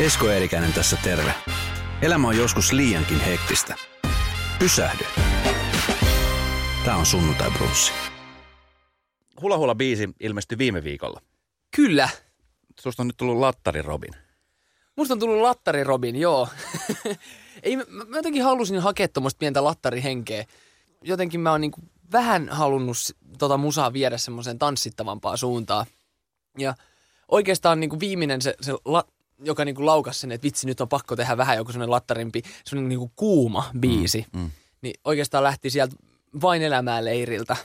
Esko Eerikäinen tässä terve. Elämä on joskus liiankin hektistä. Pysähdy. Tämä on sunnuntai brunssi. Hula Hula biisi ilmestyi viime viikolla. Kyllä. Susta on nyt tullut Lattari Robin. Musta on tullut lattari Robin, joo. Ei, mä, mä jotenkin halusin hakea tuommoista pientä lattarihenkeä. Jotenkin mä oon niinku vähän halunnut tota musaa viedä semmoiseen tanssittavampaan suuntaan. Ja oikeastaan niinku viimeinen se, se la, joka niinku laukas sen, että vitsi nyt on pakko tehdä vähän joku semmoinen lattarimpi, semmoinen niinku kuuma biisi. Mm, mm. Niin oikeastaan lähti sieltä vain elämää leiriltä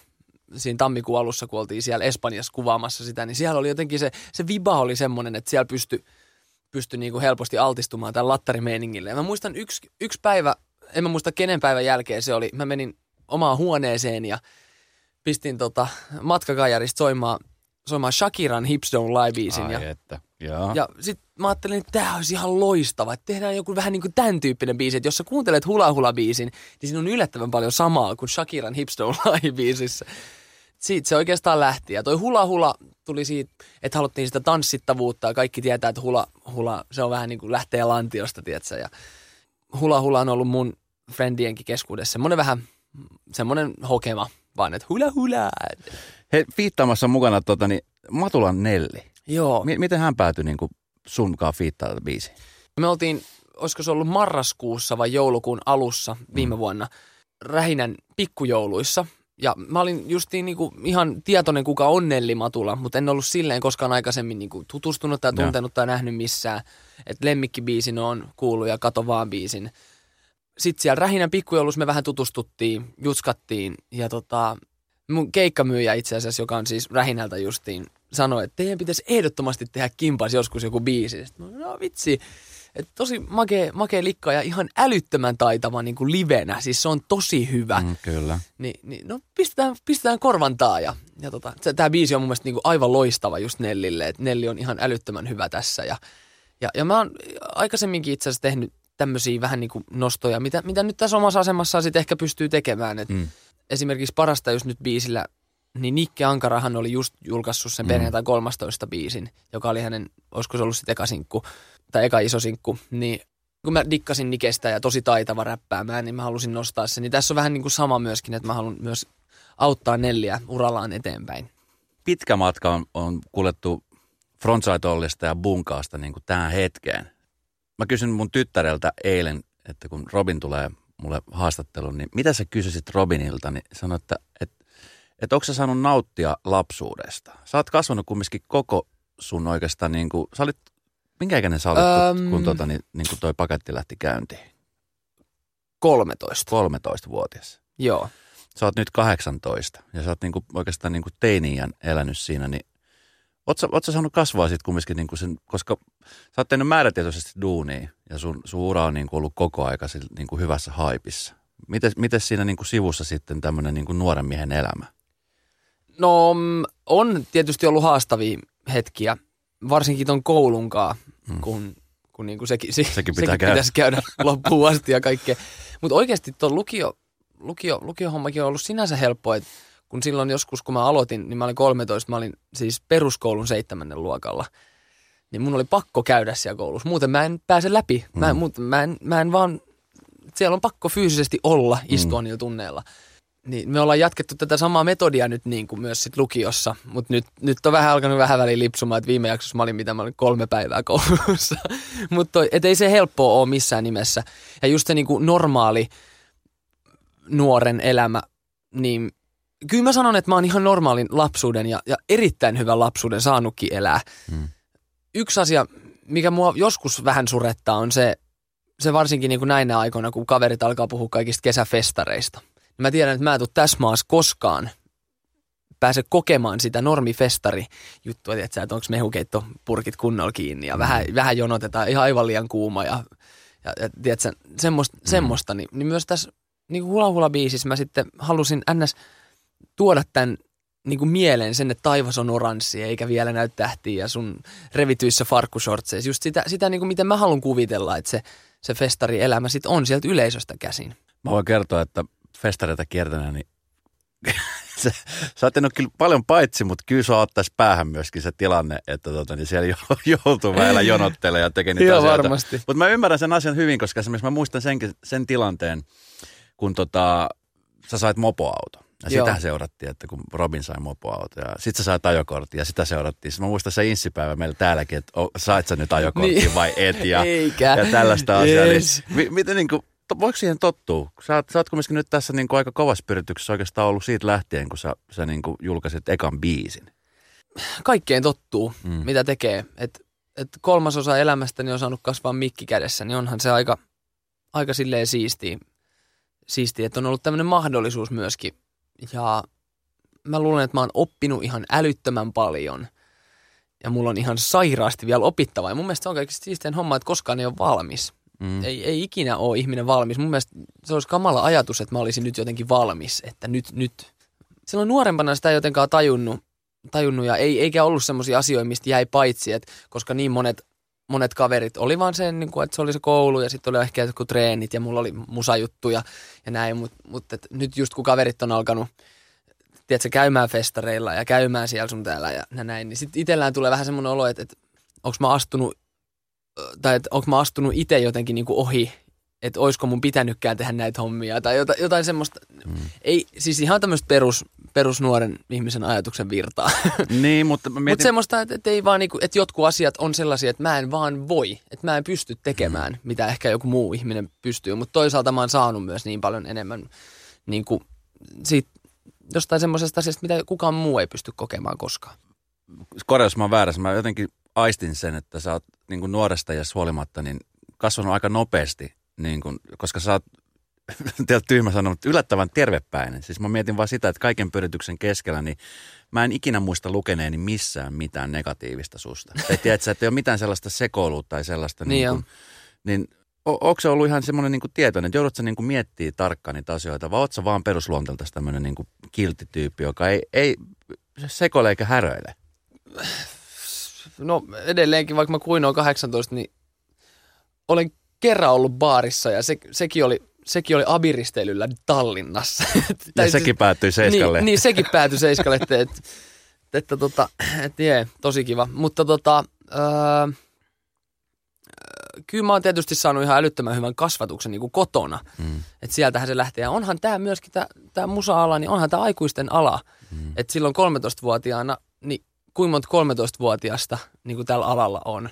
siinä tammikuun alussa, kun oltiin siellä Espanjassa kuvaamassa sitä, niin siellä oli jotenkin se, se viba oli semmoinen, että siellä pystyi pystyi niinku helposti altistumaan tämän lattarimeiningille. Ja mä muistan yksi, yksi päivä, en mä muista kenen päivän jälkeen se oli, mä menin omaan huoneeseen ja pistin tota matkakajarista soimaan, soimaan Shakiran Hips Don't Lie-biisin. Ai Ja, että. Joo. ja sit mä ajattelin, että tää olisi ihan loistava, että tehdään joku vähän niin kuin tämän tyyppinen biisi, että jos sä kuuntelet Hula Hula biisin, niin siinä on yllättävän paljon samaa kuin Shakiran Hips Don't Lie biisissä. Siitä se oikeastaan lähti. Ja toi Hula Hula tuli siitä, että haluttiin sitä tanssittavuutta ja kaikki tietää, että Hula Hula, se on vähän niin kuin lähtee lantiosta, tietsä. Ja Hula Hula on ollut mun friendienkin keskuudessa semmoinen vähän semmoinen hokema, vaan että hula hula. Hei, fiittaamassa mukana tota, niin Matulan Nelli. Joo. M- miten hän päätyi niin kuin sunkaan fiittaa tätä biisiä? Me oltiin, olisiko se ollut marraskuussa vai joulukuun alussa viime mm. vuonna, Rähinän pikkujouluissa. Ja mä olin justiin niinku ihan tietoinen, kuka on Nelli Matula, mutta en ollut silleen koskaan aikaisemmin niinku tutustunut tai tuntenut tai nähnyt missään. Että lemmikkibiisin on kuullut ja kato vaan biisin. Sitten siellä Rähinän pikkujoulussa me vähän tutustuttiin, jutskattiin ja tota, mun keikkamyyjä itse asiassa, joka on siis Rähinältä justiin, sanoi, että teidän pitäisi ehdottomasti tehdä kimpas joskus joku biisi. Sitten mä, no vitsi, että tosi makea, makea likka ja ihan älyttömän taitava niin kuin livenä. Siis se on tosi hyvä. Mm. Kyllä. Niin, niin, no pistetään, pistetään korvantaa ja, ja tota, tämä biisi on mun mielestä niin kuin aivan loistava just Nellille, että Nelli on ihan älyttömän hyvä tässä ja, ja, ja mä oon aikaisemminkin itse asiassa tehnyt tämmöisiä vähän niin kuin nostoja, mitä, mitä nyt tässä omassa asemassaan sitten ehkä pystyy tekemään. Et Mm. Esimerkiksi parasta just nyt biisillä, niin Nikke Ankarahan oli just julkaissut sen Mm. perjantai 13 biisin, joka oli hänen, olisiko se ollut sitten eka sinkku, tai eka iso sinkku, niin kun mä dikkasin Nikestä ja tosi taitava räppäämään, niin mä halusin nostaa sen. Niin tässä on vähän niin kuin sama myöskin, että mä haluan myös auttaa Nelliä urallaan eteenpäin. Pitkä matka on, on kuljettu frontside-ollista ja bunkaasta niin kuin tähän hetkeen. Mä kysyn mun tyttäreltä eilen, että kun Robin tulee mulle haastatteluun, niin mitä sä kysyisit Robinilta, niin sanoi, että, että, että onko sä saanut nauttia lapsuudesta? Sä oot kasvanut kumminkin koko sun oikeastaan, niin kuin, sä olit, minkä ikäinen sä olit, kun, Öm. kun, tota, niin, niin kuin toi paketti lähti käyntiin? 13. 13-vuotias. Joo. Sä oot nyt 18 ja sä oot niinku oikeastaan niinku teiniän elänyt siinä, niin oot sä, oot sä saanut kasvaa sitten kumminkin niinku sen, koska sä oot tehnyt määrätietoisesti duunia ja sun, sun ura on niinku ollut koko aika sillä niinku hyvässä haipissa. Miten, miten siinä niinku sivussa sitten tämmöinen niinku nuoren miehen elämä? No mm, on tietysti ollut haastavia hetkiä, varsinkin ton koulunkaan, mm. kun, kun niinku sekin, se, Sekin pitää sekin käydä. pitäisi käydä loppuun asti ja kaikkea. Mutta oikeasti tuon lukio, lukio, lukiohommakin on ollut sinänsä helppoa, että kun silloin joskus, kun mä aloitin, niin mä olin 13, mä olin siis peruskoulun seitsemännen luokalla. Niin mun oli pakko käydä siellä koulussa, muuten mä en pääse läpi. Mä, en, muuten, mä, en, mä en vaan, siellä on pakko fyysisesti olla, istua mm. niillä tunneilla. Niin me ollaan jatkettu tätä samaa metodia nyt niin kuin myös sit lukiossa, mutta nyt, nyt on vähän alkanut vähän väliin lipsumaan, että viime jaksossa mä olin mitä mä olin kolme päivää koulussa. mutta ei se helppoa ole missään nimessä. Ja just se niin kuin normaali nuoren elämä, niin kyllä mä sanon, että mä oon ihan normaalin lapsuuden ja, ja erittäin hyvän lapsuuden saanutkin elää. Mm. Yksi asia, mikä mua joskus vähän surettaa, on se, se varsinkin niin kuin näinä aikoina, kun kaverit alkaa puhua kaikista kesäfestareista. Mä tiedän, että mä en tule tässä maassa koskaan pääse kokemaan sitä normifestari juttua, että, onko mehukeittopurkit kunnolla kiinni ja vähän, vähän jonotetaan, ihan aivan liian kuuma ja, ja, ja tiedätkö, semmoista, semmoista niin, niin myös tässä niin kuin Hula Hula biisissä mä sitten halusin ns. tuoda tämän niin kuin mieleen sen, että taivas on oranssi eikä vielä näy tähtiä ja sun revityissä farkkushortseissa. Just sitä, sitä niin kuin miten mä haluan kuvitella, että se, se festarielämä sit on sieltä yleisöstä käsin. Mä voin kertoa, että festareita kiertänä, niin sä, sä oot tehnyt kyllä paljon paitsi, mutta kyllä sua ottaisi päähän myöskin se tilanne, että tota, niin siellä joutuu väillä jonottelemaan ja tekee niitä Joo, asioita. varmasti. Mutta mä ymmärrän sen asian hyvin, koska esimerkiksi mä muistan sen, sen tilanteen, kun tota, sä sait mopoauto. Ja Joo. sitä seurattiin, että kun Robin sai mopoauto ja sit sä sait ajokortin ja sitä seurattiin. Sitten mä muistan se inssipäivä meillä täälläkin, että sait sä nyt ajokortin Niin. vai et ja, ja tällaista asiaa. Yes. Niin, mi, miten niin kuin, voiko siihen tottua? Sä, oot- sä oot kumminkin nyt tässä niin kuin aika kovassa pyrityksessä oikeastaan ollut siitä lähtien, kun sä, sä niin kuin julkaisit ekan biisin. Kaikkeen tottuu, Mm. mitä tekee. Et, et kolmasosa elämästäni on saanut kasvaa mikki kädessä, niin onhan se aika, aika silleen siistiä, siistiä, että on ollut tämmöinen mahdollisuus myöskin. Ja mä luulen, että mä oon oppinut ihan älyttömän paljon. Ja mulla on ihan sairaasti vielä opittavaa. Ja mun mielestä se on kaikista siistein homma, että koskaan ei ole valmis. Mm. Ei, ei ikinä ole ihminen valmis. Mun mielestä se olisi kamala ajatus, että mä olisin nyt jotenkin valmis, että nyt, nyt. Silloin nuorempana sitä ei jotenkaan tajunnut, tajunnut ja ei, eikä ollut semmoisia asioita, mistä jäi paitsi, että koska niin monet, monet kaverit oli vaan sen, niin kuin, että se oli se koulu ja sitten oli ehkä jotkut treenit ja mulla oli musajuttuja ja näin, mutta mut, nyt just kun kaverit on alkanut tiedätkö, käymään festareilla ja käymään siellä sun täällä ja näin, niin sitten itsellään tulee vähän semmoinen olo, että, että onko mä astunut tai että onko mä astunut itse jotenkin niin kuin ohi, että olisiko mun pitänytkään tehdä näitä hommia tai jotain, jotain semmoista, Mm. ei, siis ihan tämmöistä perus, perusnuoren ihmisen ajatuksen virtaa. Niin, mutta mietin, semmoista, että, että, ei vaan niinku, että jotkut asiat on sellaisia, että mä en vaan voi, että mä en pysty tekemään, mm. mitä ehkä joku muu ihminen pystyy. Mutta toisaalta mä oon saanut myös niin paljon enemmän niin kuin, siitä, jostain semmoisesta asiasta, mitä kukaan muu ei pysty kokemaan koskaan. korjaus mä oon väärässä, mä jotenkin aistin sen, että sä oot niin kuin nuoresta ja huolimatta niin kasvanut aika nopeasti, niin kuin, koska sä oot teiltä tyhmä sanoa, mutta yllättävän tervepäinen. Siis mä mietin vaan sitä, että kaiken pyrityksen keskellä, niin mä en ikinä muista lukeneeni missään mitään negatiivista susta. Tai tiedätkö, että ei ole mitään sellaista sekoilua tai sellaista. Niin niin, kuin, niin onko se ollut ihan semmoinen niin tietoinen, että joudutko sä niin kuin miettiä tarkkaan niitä asioita, vai ootko sä vaan perusluonteelta tämmöinen niin kuin kilttityyppi, joka ei, ei sekoile eikä häröile? No edelleenkin, vaikka mä kuin on 18, niin olen kerran ollut baarissa ja se, sekin oli sekin oli abiristeilyllä Tallinnassa. Ja Tai sekin siis- päättyi Seiskalle. Niin, niin sekin päätyi Seiskalle, että, että, että, tota, että jee, tosi kiva. Mutta tota, öö, öö, kyllä mä oon tietysti saanut ihan älyttömän hyvän kasvatuksen niin kuin kotona. Mm. Että sieltähän se lähtee. Ja onhan tämä myöskin, tämä musa-ala, niin onhan tämä aikuisten ala. Mm. Että silloin 13-vuotiaana, niin kuinka monta 13-vuotiaasta niin kuin tällä alalla on.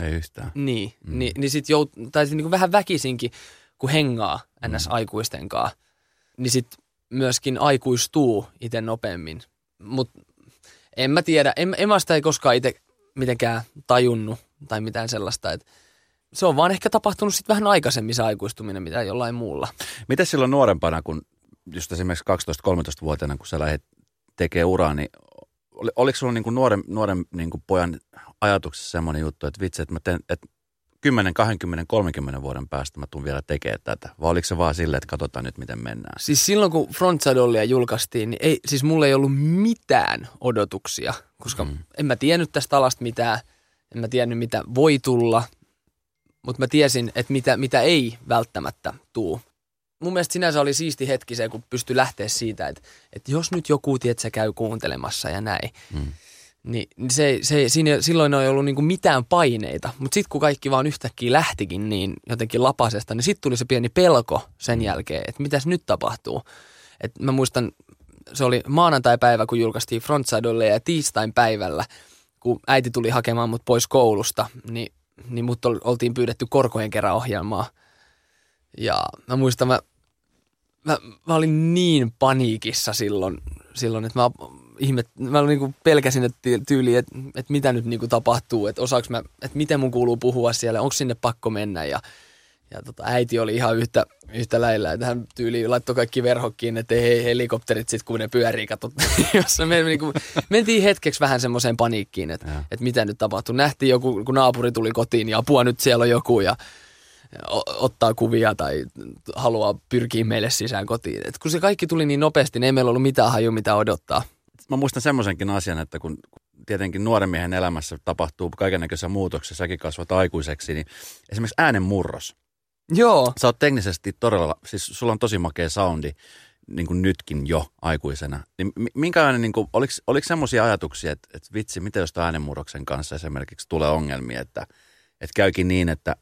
Ei yhtään. Niin, Mm. niin, niin sit jout, tai sit niin kuin vähän väkisinkin, kun hengaa ns. Mm. aikuisten kanssa, niin sit myöskin aikuistuu itse nopeammin. Mutta en mä tiedä, en, en mä sitä ei koskaan itse mitenkään tajunnut tai mitään sellaista, että se on vaan ehkä tapahtunut sitten vähän aikaisemmin se aikuistuminen, mitä jollain muulla. Miten silloin nuorempana, kun just esimerkiksi 12-13-vuotiaana, kun sä lähdet tekemään uraa, niin oli, oliko sulla niin kuin nuoren, nuoren niin kuin pojan ajatuksessa semmoinen juttu, että vitsi, että mä teen, että 10, 20, 30 vuoden päästä mä tuun vielä tekemään tätä? Vai oliko se vaan silleen, että katsotaan nyt, miten mennään? Siis silloin, kun Frontsadollia julkaistiin, niin ei, siis mulla ei ollut mitään odotuksia, koska Mm. mm. en mä tiennyt tästä alasta mitään, en mä tiennyt mitä voi tulla, mutta mä tiesin, että mitä, mitä ei välttämättä tuu. Mun mielestä sinänsä oli siisti hetki se, kun pystyi lähteä siitä, että, että jos nyt joku, tiedät, sä käy kuuntelemassa ja näin, Mm. niin se, se, siinä, silloin ei ollut niinku mitään paineita. Mutta sitten kun kaikki vaan yhtäkkiä lähtikin niin jotenkin lapasesta, niin sitten tuli se pieni pelko sen jälkeen, että mitäs nyt tapahtuu. Et mä muistan, se oli maanantai-päivä, kun julkaistiin Frontsidolle ja tiistain päivällä, kun äiti tuli hakemaan mut pois koulusta, niin, niin mut ol- oltiin pyydetty korkojen kerran ohjelmaa. Ja mä muistan, mä, mä, mä olin niin paniikissa silloin, silloin että mä ihmet, mä niinku pelkäsin että ty- tyyli, että, että mitä nyt niinku tapahtuu, että osaaks mä, että miten mun kuuluu puhua siellä, onko sinne pakko mennä ja, ja tota, äiti oli ihan yhtä, yhtä lähellä, että hän tyyli laittoi kaikki verhokkiin, että ei helikopterit sit kun ne pyörii, katsot, jossa me niinku, mentiin hetkeksi vähän semmoiseen paniikkiin, että, että mitä nyt tapahtuu. Nähtiin joku, kun naapuri tuli kotiin ja apua nyt siellä on joku ja ottaa kuvia tai haluaa pyrkiä meille sisään kotiin. Et kun se kaikki tuli niin nopeasti, niin ei meillä ollut mitään haju, mitä odottaa. Mä muistan semmoisenkin asian, että kun tietenkin nuoren miehen elämässä tapahtuu kaikennäköisiä muutoksia, säkin kasvat aikuiseksi, niin esimerkiksi äänen murros. Joo. Sä oot teknisesti todella, siis sulla on tosi makea soundi, niin kuin nytkin jo aikuisena. Niin mi- minkälainen, niin kuin, oliko, oliko semmoisia ajatuksia, että, että vitsi, mitä jos äänenmurroksen kanssa esimerkiksi tulee ongelmia, että, että käykin niin, että,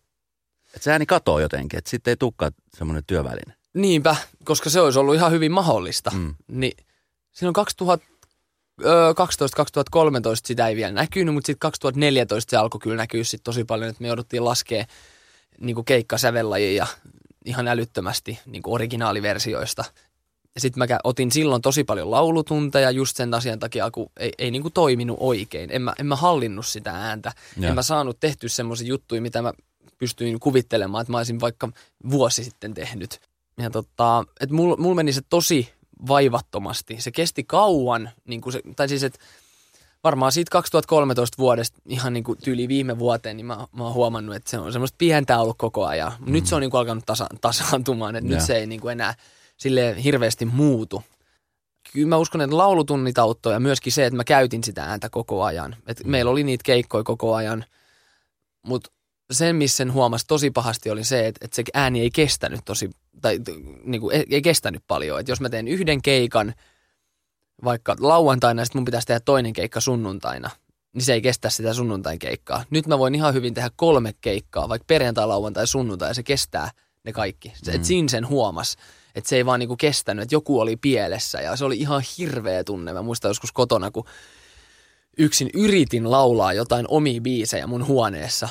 että se ääni katoo jotenkin, että sitten ei tulekaan semmoinen työväline. Niinpä, koska se olisi ollut ihan hyvin mahdollista. Mm. Niin silloin 2012-2013 sitä ei vielä näkynyt, mutta sitten 2014 se alkoi kyllä näkyä sit tosi paljon, että me jouduttiin laskea niin keikkasävellajia ihan älyttömästi niin originaaliversioista. Ja sitten mä otin silloin tosi paljon laulutunteja just sen asian takia, kun ei, ei niin kuin toiminut oikein. En mä, en mä hallinnut sitä ääntä. Ja. En mä saanut tehty semmoisia juttuja, mitä mä pystyin kuvittelemaan, että mä olisin vaikka vuosi sitten tehnyt. Ja tota, että mulla mul meni se tosi vaivattomasti. Se kesti kauan, niin kuin se, tai siis että varmaan siitä 2013 vuodesta ihan niin kuin tyyli viime vuoteen, niin mä, mä oon huomannut, että se on semmoista pientä ollut koko ajan. Mm. Nyt se on niin kuin alkanut tasa, tasaantumaan, että Joo. nyt se ei niin kuin enää sille hirveästi muutu. Kyllä mä uskon, että laulutunnit auttoi ja myöskin se, että mä käytin sitä ääntä koko ajan. Et Mm. Meillä oli niitä keikkoja koko ajan, mutta sen, missä sen huomasi tosi pahasti, oli se, että, että se ääni ei kestänyt tosi, tai niin kuin, ei, ei kestänyt paljon. Et jos mä teen yhden keikan vaikka lauantaina ja sitten mun pitäisi tehdä toinen keikka sunnuntaina, niin se ei kestä sitä sunnuntain keikkaa. Nyt mä voin ihan hyvin tehdä kolme keikkaa, vaikka perjantai, lauantai, sunnuntai, ja se kestää ne kaikki. Se, Mm. Et siinä sen huomas, että se ei vaan niinku kestänyt, että joku oli pielessä, ja se oli ihan hirveä tunne. Mä muistan joskus kotona, kun yksin yritin laulaa jotain omia biisejä mun huoneessa,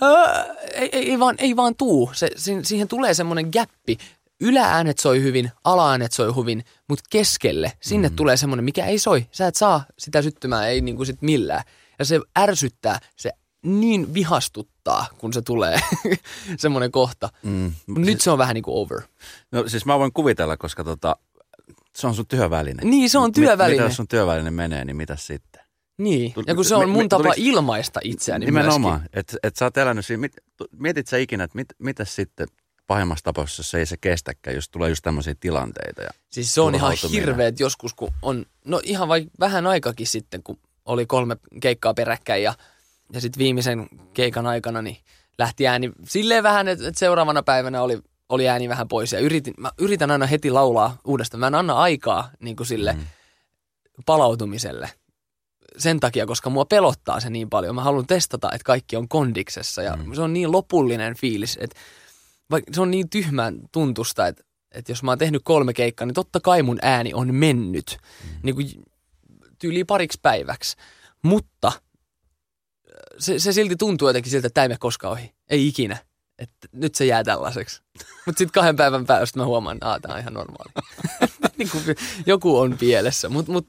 ää, ei, ei, ei, vaan, ei vaan tuu. Se, siihen, tulee semmoinen gäppi. Ylääänet soi hyvin, alaäänet soi hyvin, mutta keskelle sinne mm. tulee semmoinen, mikä ei soi. Sä et saa sitä syttymään, ei niinku sit millään. Ja se ärsyttää, se niin vihastuttaa, kun se tulee semmoinen kohta. Mm. Nyt se on vähän niin kuin over. No siis mä voin kuvitella, koska tota, se on sun työväline. Niin, se on työväline. Mitä jos sun työväline menee, niin mitä sitten? Niin, ja kun se on mun tapa ilmaista itseäni Nimenomaan, että et sä oot elänyt siinä. Mit, mietit sä ikinä, että mit, mitä sitten pahimmassa tapauksessa, jos ei se kestäkään, jos tulee just tämmöisiä tilanteita. Ja, Siis se on ihan hirveet joskus, kun on, no ihan vai vähän aikakin sitten, kun oli kolme keikkaa peräkkäin ja, ja sitten viimeisen keikan aikana niin lähti ääni silleen vähän, että, että seuraavana päivänä oli, oli ääni vähän pois ja yritin, mä yritän aina heti laulaa uudestaan. Mä en anna aikaa niin kuin sille Mm. palautumiselle sen takia, koska mua pelottaa se niin paljon. Mä haluan testata, että kaikki on kondiksessa ja Mm. se on niin lopullinen fiilis, että vaikka se on niin tyhmän tuntusta, että, että jos mä oon tehnyt kolme keikkaa, niin totta kai mun ääni on mennyt Mm. niin kuin tyyliin pariksi päiväksi. Mutta se, se silti tuntuu jotenkin siltä, että tämä ei mene koskaan ohi. Ei ikinä. Että nyt se jää tällaiseksi. Mutta sitten kahden päivän päästä mä huomaan, että tämä on ihan normaali. niin kuin joku on pielessä. Mutta mut,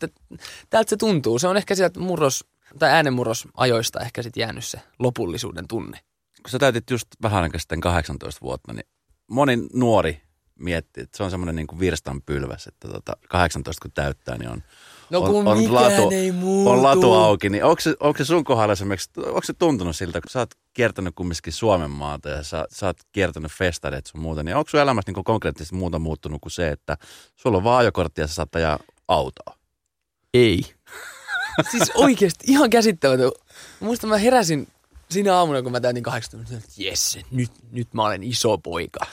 täältä se tuntuu. Se on ehkä sieltä murros, tai äänenmurros ajoista ehkä sitten jäänyt se lopullisuuden tunne. kun sä täytit just vähän aikaa sitten 18 vuotta, niin moni nuori miettii, että se on semmoinen niin virstanpylväs, että tota 18 kun täyttää, niin on, No on, kun on, mikään latu, on latu auki. Niin onko, se, onko se sun kohdalla esimerkiksi, onko se tuntunut siltä, kun sä oot kiertänyt kumminkin Suomen maata ja sä, sä oot kiertänyt festareet sun muuta, niin onko sun elämässä niin konkreettisesti muuta muuttunut kuin se, että sulla on vaan ajokortti ja sä saat ajaa autoa? Ei. siis oikeasti ihan käsittämätön. Muistan mä heräsin siinä aamuna, kun mä täytin 18, että jes, nyt, nyt mä olen iso poika.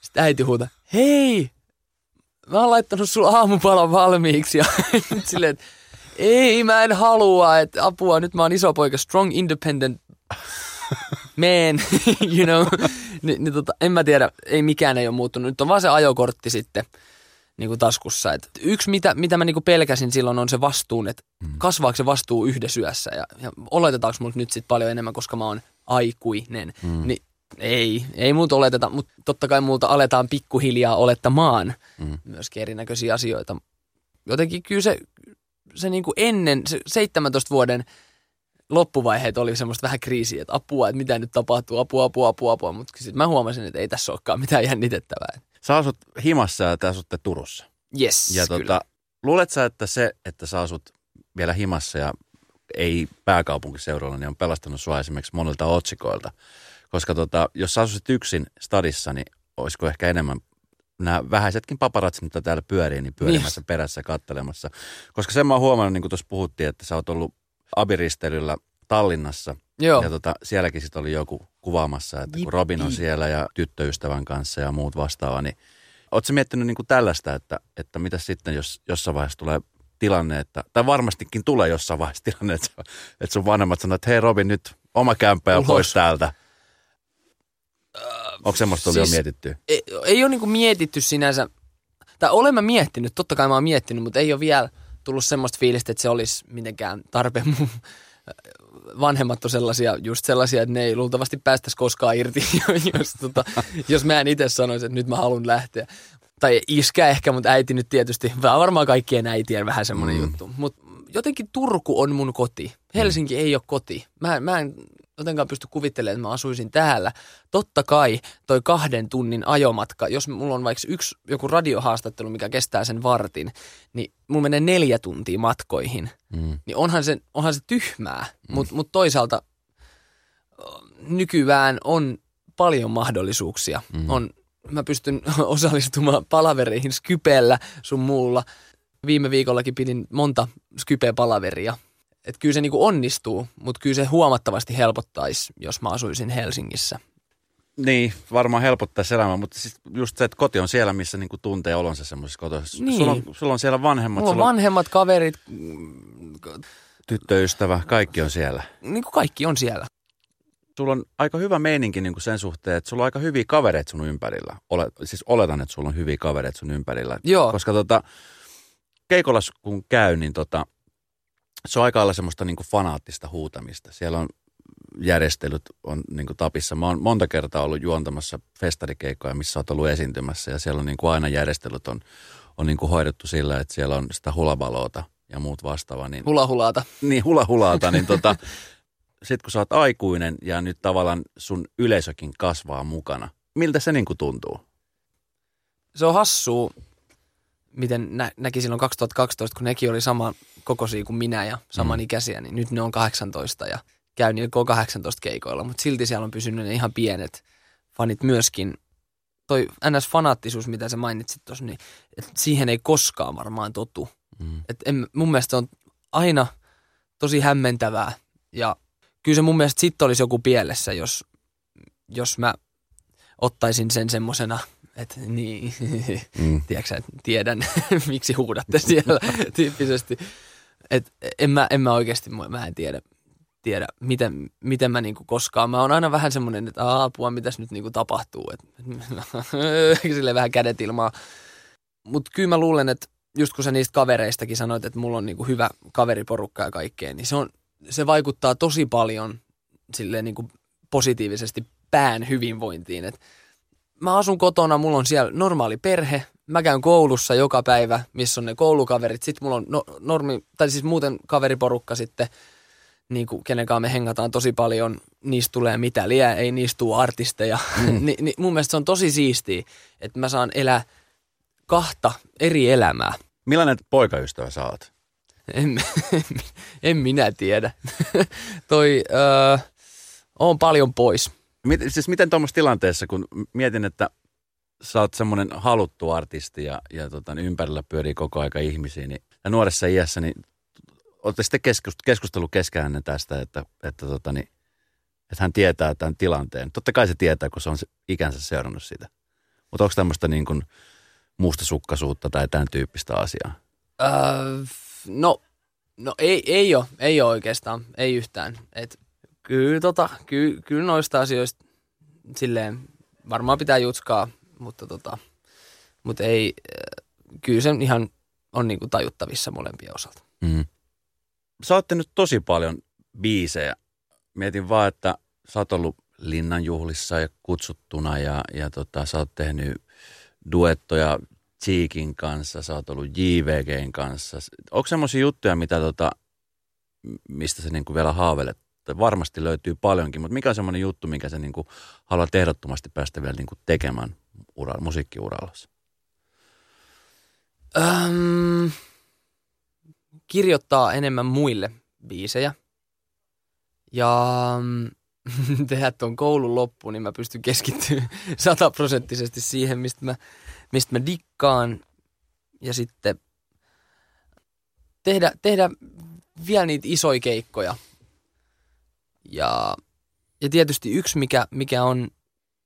Sitten äiti huuta, hei, mä oon laittanut sulla aamupalan valmiiksi. Ja nyt silleen, että ei, mä en halua, että apua, nyt mä oon iso poika, strong independent man, you know. Ni, niin tota, en mä tiedä, ei mikään ei ole muuttunut. Nyt on vaan se ajokortti sitten niin kuin taskussa. Et yksi, mitä, mitä mä niin kuin pelkäsin silloin, on se vastuun, että Mm. kasvaako se vastuu yhdessä yössä ja, ja oletetaanko mulla nyt sitten paljon enemmän, koska mä oon aikuinen. Mm. Niin ei, ei muuta oleteta, mutta totta kai multa aletaan pikkuhiljaa olettamaan Mm. myöskin erinäköisiä asioita. Jotenkin kyllä se, se niin kuin ennen, se 17 vuoden loppuvaiheet oli semmoista vähän kriisiä, että apua, että mitä nyt tapahtuu, apua, apua, apua, apua. Mutta sitten mä huomasin, että ei tässä olekaan mitään jännitettävää. Sä asut himassa ja te asutte Turussa. Yes, Ja kyllä. tota, luulet sä, että se, että sä asut vielä himassa ja ei pääkaupunkiseudulla, niin on pelastanut sua esimerkiksi monilta otsikoilta? Koska tota, jos sä asuisit yksin stadissa, niin olisiko ehkä enemmän nämä vähäisetkin paparatsit, mitä täällä pyörii, niin pyörimässä perässä kattelemassa. Koska sen mä oon huomannut, niin kuin tuossa puhuttiin, että sä oot ollut abiristelyllä Tallinnassa. Joo. Ja tota, sielläkin sitten oli joku kuvaamassa, että kun. Robin on siellä ja tyttöystävän kanssa ja muut vastaava, niin Oletko miettinyt niin kuin tällaista, että, että mitä sitten, jos jossain vaiheessa tulee tilanne, että, tai varmastikin tulee jossain vaiheessa tilanne, että, että sun vanhemmat sanoo, että hei Robin, nyt oma kämppä ja pois täältä. Onko semmoista siis, jo mietitty? ei, ei ole niinku mietitty sinänsä, tai olen mä miettinyt, totta kai mä oon miettinyt, mutta ei ole vielä tullut semmoista fiilistä, että se olisi mitenkään tarpeen. Mun vanhemmat on sellaisia, just sellaisia, että ne ei luultavasti päästäisi koskaan irti, jos, tota, jos mä en itse sanoisi, että nyt mä haluan lähteä. Tai iskä ehkä, mutta äiti nyt tietysti, varmaan kaikkien äitien vähän semmoinen mm. juttu. Mutta jotenkin Turku on mun koti. Helsinki mm. ei ole koti. Mä, mä en jotenkaan pysty kuvittelemaan, että mä asuisin täällä. Totta kai toi kahden tunnin ajomatka, jos mulla on vaikka yksi joku radiohaastattelu, mikä kestää sen vartin, niin mulla menee neljä tuntia matkoihin. Mm. Niin onhan se, onhan se tyhmää, mm. mutta mut toisaalta nykyään on paljon mahdollisuuksia. Mm. On, mä pystyn osallistumaan palavereihin Skypellä sun muulla. Viime viikollakin pidin monta Skype-palaveria. Että kyllä se niinku onnistuu, mutta kyllä se huomattavasti helpottaisi, jos mä asuisin Helsingissä. Niin, varmaan helpottaisi elämää, mutta siis just se, että koti on siellä, missä niinku tuntee olonsa semmoisessa kotossa. Niin. Sulla, on, sulla on siellä vanhemmat, Mulla on sulla on vanhemmat kaverit, tyttöystävä, kaikki on siellä. niin kuin kaikki on siellä. Sulla on aika hyvä meininki niin kuin sen suhteen, että sulla on aika hyviä kavereita sun ympärillä. Ole, siis oletan, että sulla on hyviä kavereita sun ympärillä. Joo. Koska tota, keikolla kun käy, niin tota, se on aika lailla semmoista niin kuin fanaattista huutamista. Siellä on järjestelyt on niin kuin tapissa. Mä oon monta kertaa ollut juontamassa festarikeikkoja, missä oot ollut esiintymässä ja siellä on niin kuin aina järjestelyt on, on niin kuin hoidettu sillä, että siellä on sitä hulavaloota ja muut vastaavaa. Niin, Hula hulaata. niin hula-hulaata, niin tota, sit kun sä oot aikuinen ja nyt tavallaan sun yleisökin kasvaa mukana, miltä se niin kuin tuntuu? se on hassua, miten nä- näki silloin 2012, kun nekin oli sama kokoisia kuin minä ja samanikäisiä, niin nyt ne on 18 ja käy niillä K18 keikoilla, mutta silti siellä on pysynyt ne ihan pienet fanit myöskin. Toi NS-fanaattisuus, mitä sä mainitsit tuossa, niin et siihen ei koskaan varmaan totu. Mm. Et en, mun mielestä on aina tosi hämmentävää ja kyllä se mun mielestä sitten olisi joku pielessä, jos, jos mä ottaisin sen semmosena, että niin, Mm. tiedätkö että tiedän, miksi huudatte siellä tyyppisesti. Et en, mä, en mä oikeasti, mä en tiedä, tiedä miten, miten mä niinku koskaan. Mä oon aina vähän semmoinen, että "Aa, apua, mitäs nyt niinku tapahtuu. Et, sille vähän kädet ilmaa. Mutta kyllä mä luulen, että just kun sä niistä kavereistakin sanoit, että mulla on niinku hyvä kaveriporukka ja kaikkea, niin se, on, se vaikuttaa tosi paljon silleen niinku positiivisesti pään hyvinvointiin. Et mä asun kotona, mulla on siellä normaali perhe, mä käyn koulussa joka päivä, missä on ne koulukaverit. Sitten mulla on no, normi, tai siis muuten kaveriporukka sitten, niin kuin kenen kanssa me hengataan tosi paljon, niistä tulee mitä liää, ei niistä tule artisteja. Mm. ni, ni, mun mielestä se on tosi siistiä, että mä saan elää kahta eri elämää. Millainen poikaystävä sä oot? En, en minä tiedä. Toi, öö, on paljon pois. Mit, siis miten tuommoisessa tilanteessa, kun mietin, että sä oot semmoinen haluttu artisti ja, ja tota, niin ympärillä pyörii koko aika ihmisiä, niin ja nuoressa iässä, niin olette sitten keskust, keskustellut keskenään tästä, että, että, tota, niin, että hän tietää tämän tilanteen. Totta kai se tietää, kun se on ikänsä seurannut sitä. Mutta onko tämmöistä niin kuin mustasukkaisuutta tai tämän tyyppistä asiaa? Öö, no, no ei, ei ole, ei ole oikeastaan, ei yhtään. Et kyllä, tota, kyllä, kyllä noista asioista silleen varmaan pitää jutskaa, mutta, tota, mutta ei, äh, kyllä se ihan on niinku tajuttavissa molempien osalta. Mm. Sä oot tehnyt tosi paljon biisejä. Mietin vaan, että sä oot ollut linnanjuhlissa ja kutsuttuna ja, ja tota, sä oot tehnyt duettoja Cheekin kanssa, sä oot ollut JVGn kanssa. Onko semmoisia juttuja, mitä tota, mistä sä niinku vielä haaveilet? Tai Varmasti löytyy paljonkin, mutta mikä on semmoinen juttu, minkä sä niinku haluat ehdottomasti päästä vielä niinku tekemään ura, musiikkiurallasi? Öm, kirjoittaa enemmän muille biisejä. Ja mm, tehdä tuon koulun loppuun, niin mä pystyn keskittymään sataprosenttisesti siihen, mistä mä, mistä mä dikkaan. Ja sitten tehdä, tehdä vielä niitä isoja keikkoja. Ja, ja tietysti yksi, mikä, mikä on,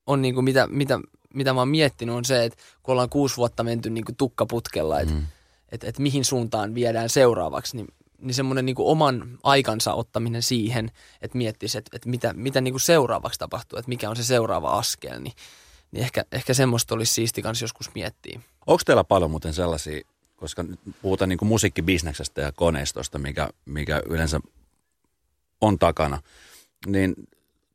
on niinku mitä, mitä mitä mä oon miettinyt, on se, että kun ollaan kuusi vuotta menty niin kuin tukkaputkella, että mm. et, et mihin suuntaan viedään seuraavaksi, niin, niin semmoinen niin oman aikansa ottaminen siihen, että miettisi, että, että mitä, mitä niin kuin seuraavaksi tapahtuu, että mikä on se seuraava askel, niin, niin ehkä, ehkä semmoista olisi siisti kanssa joskus miettiä. Onko teillä paljon muuten sellaisia, koska nyt puhutaan niin kuin musiikkibisneksestä ja koneistosta, mikä, mikä yleensä on takana, niin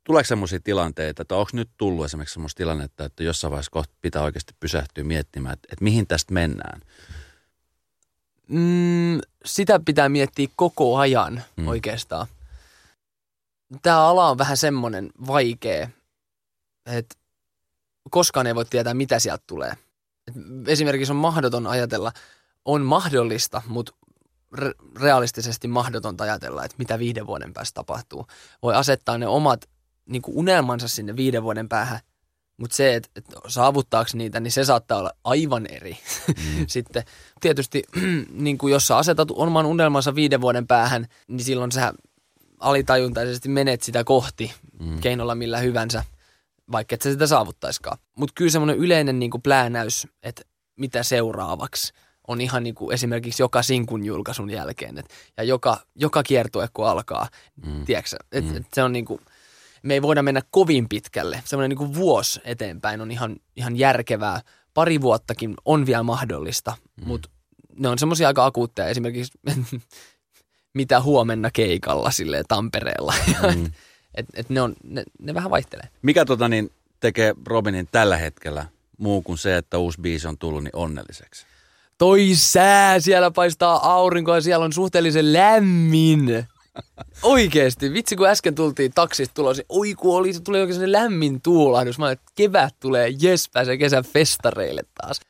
tuleeko sellaisia tilanteita, että onko nyt tullut esimerkiksi sellaista tilannetta, että jossain vaiheessa kohta pitää oikeasti pysähtyä miettimään, että, että mihin tästä mennään? Mm, sitä pitää miettiä koko ajan mm. oikeastaan. Tämä ala on vähän semmoinen vaikea, että koskaan ei voi tietää, mitä sieltä tulee. Et esimerkiksi on mahdoton ajatella, on mahdollista, mutta re- realistisesti mahdotonta ajatella, että mitä viiden vuoden päästä tapahtuu. Voi asettaa ne omat niin kuin unelmansa sinne viiden vuoden päähän, mutta se, että, että saavuttaako niitä, niin se saattaa olla aivan eri. Mm. Sitten tietysti, niin kuin jos sä asetat oman unelmansa viiden vuoden päähän, niin silloin sä alitajuntaisesti menet sitä kohti mm. keinolla millä hyvänsä, vaikka et sä sitä saavuttaiskaan. Mutta kyllä semmoinen yleinen niin kuin pläänäys, että mitä seuraavaksi, on ihan niin kuin esimerkiksi joka sinkun julkaisun jälkeen. Et, ja joka, joka kiertue, kun alkaa, mm. tiedätkö, et, mm. et se on niin kuin – me ei voida mennä kovin pitkälle. Semmoinen niin kuin vuosi eteenpäin on ihan, ihan järkevää. Pari vuottakin on vielä mahdollista, mm. mutta ne on semmoisia aika akuutteja. Esimerkiksi mitä huomenna keikalla sille Tampereella. Mm. et, et ne, on, ne, ne vähän vaihtelee. Mikä tota niin, tekee Robinin tällä hetkellä muu kuin se, että uusi biisi on tullut niin onnelliseksi? Toi sää, siellä paistaa aurinko ja siellä on suhteellisen lämmin. Oikeesti, vitsi kun äsken tultiin taksista tulossa, oi kun oli, tuli oikein lämmin tuulahdus. Mä että kevät tulee, jes pääsee kesän festareille taas.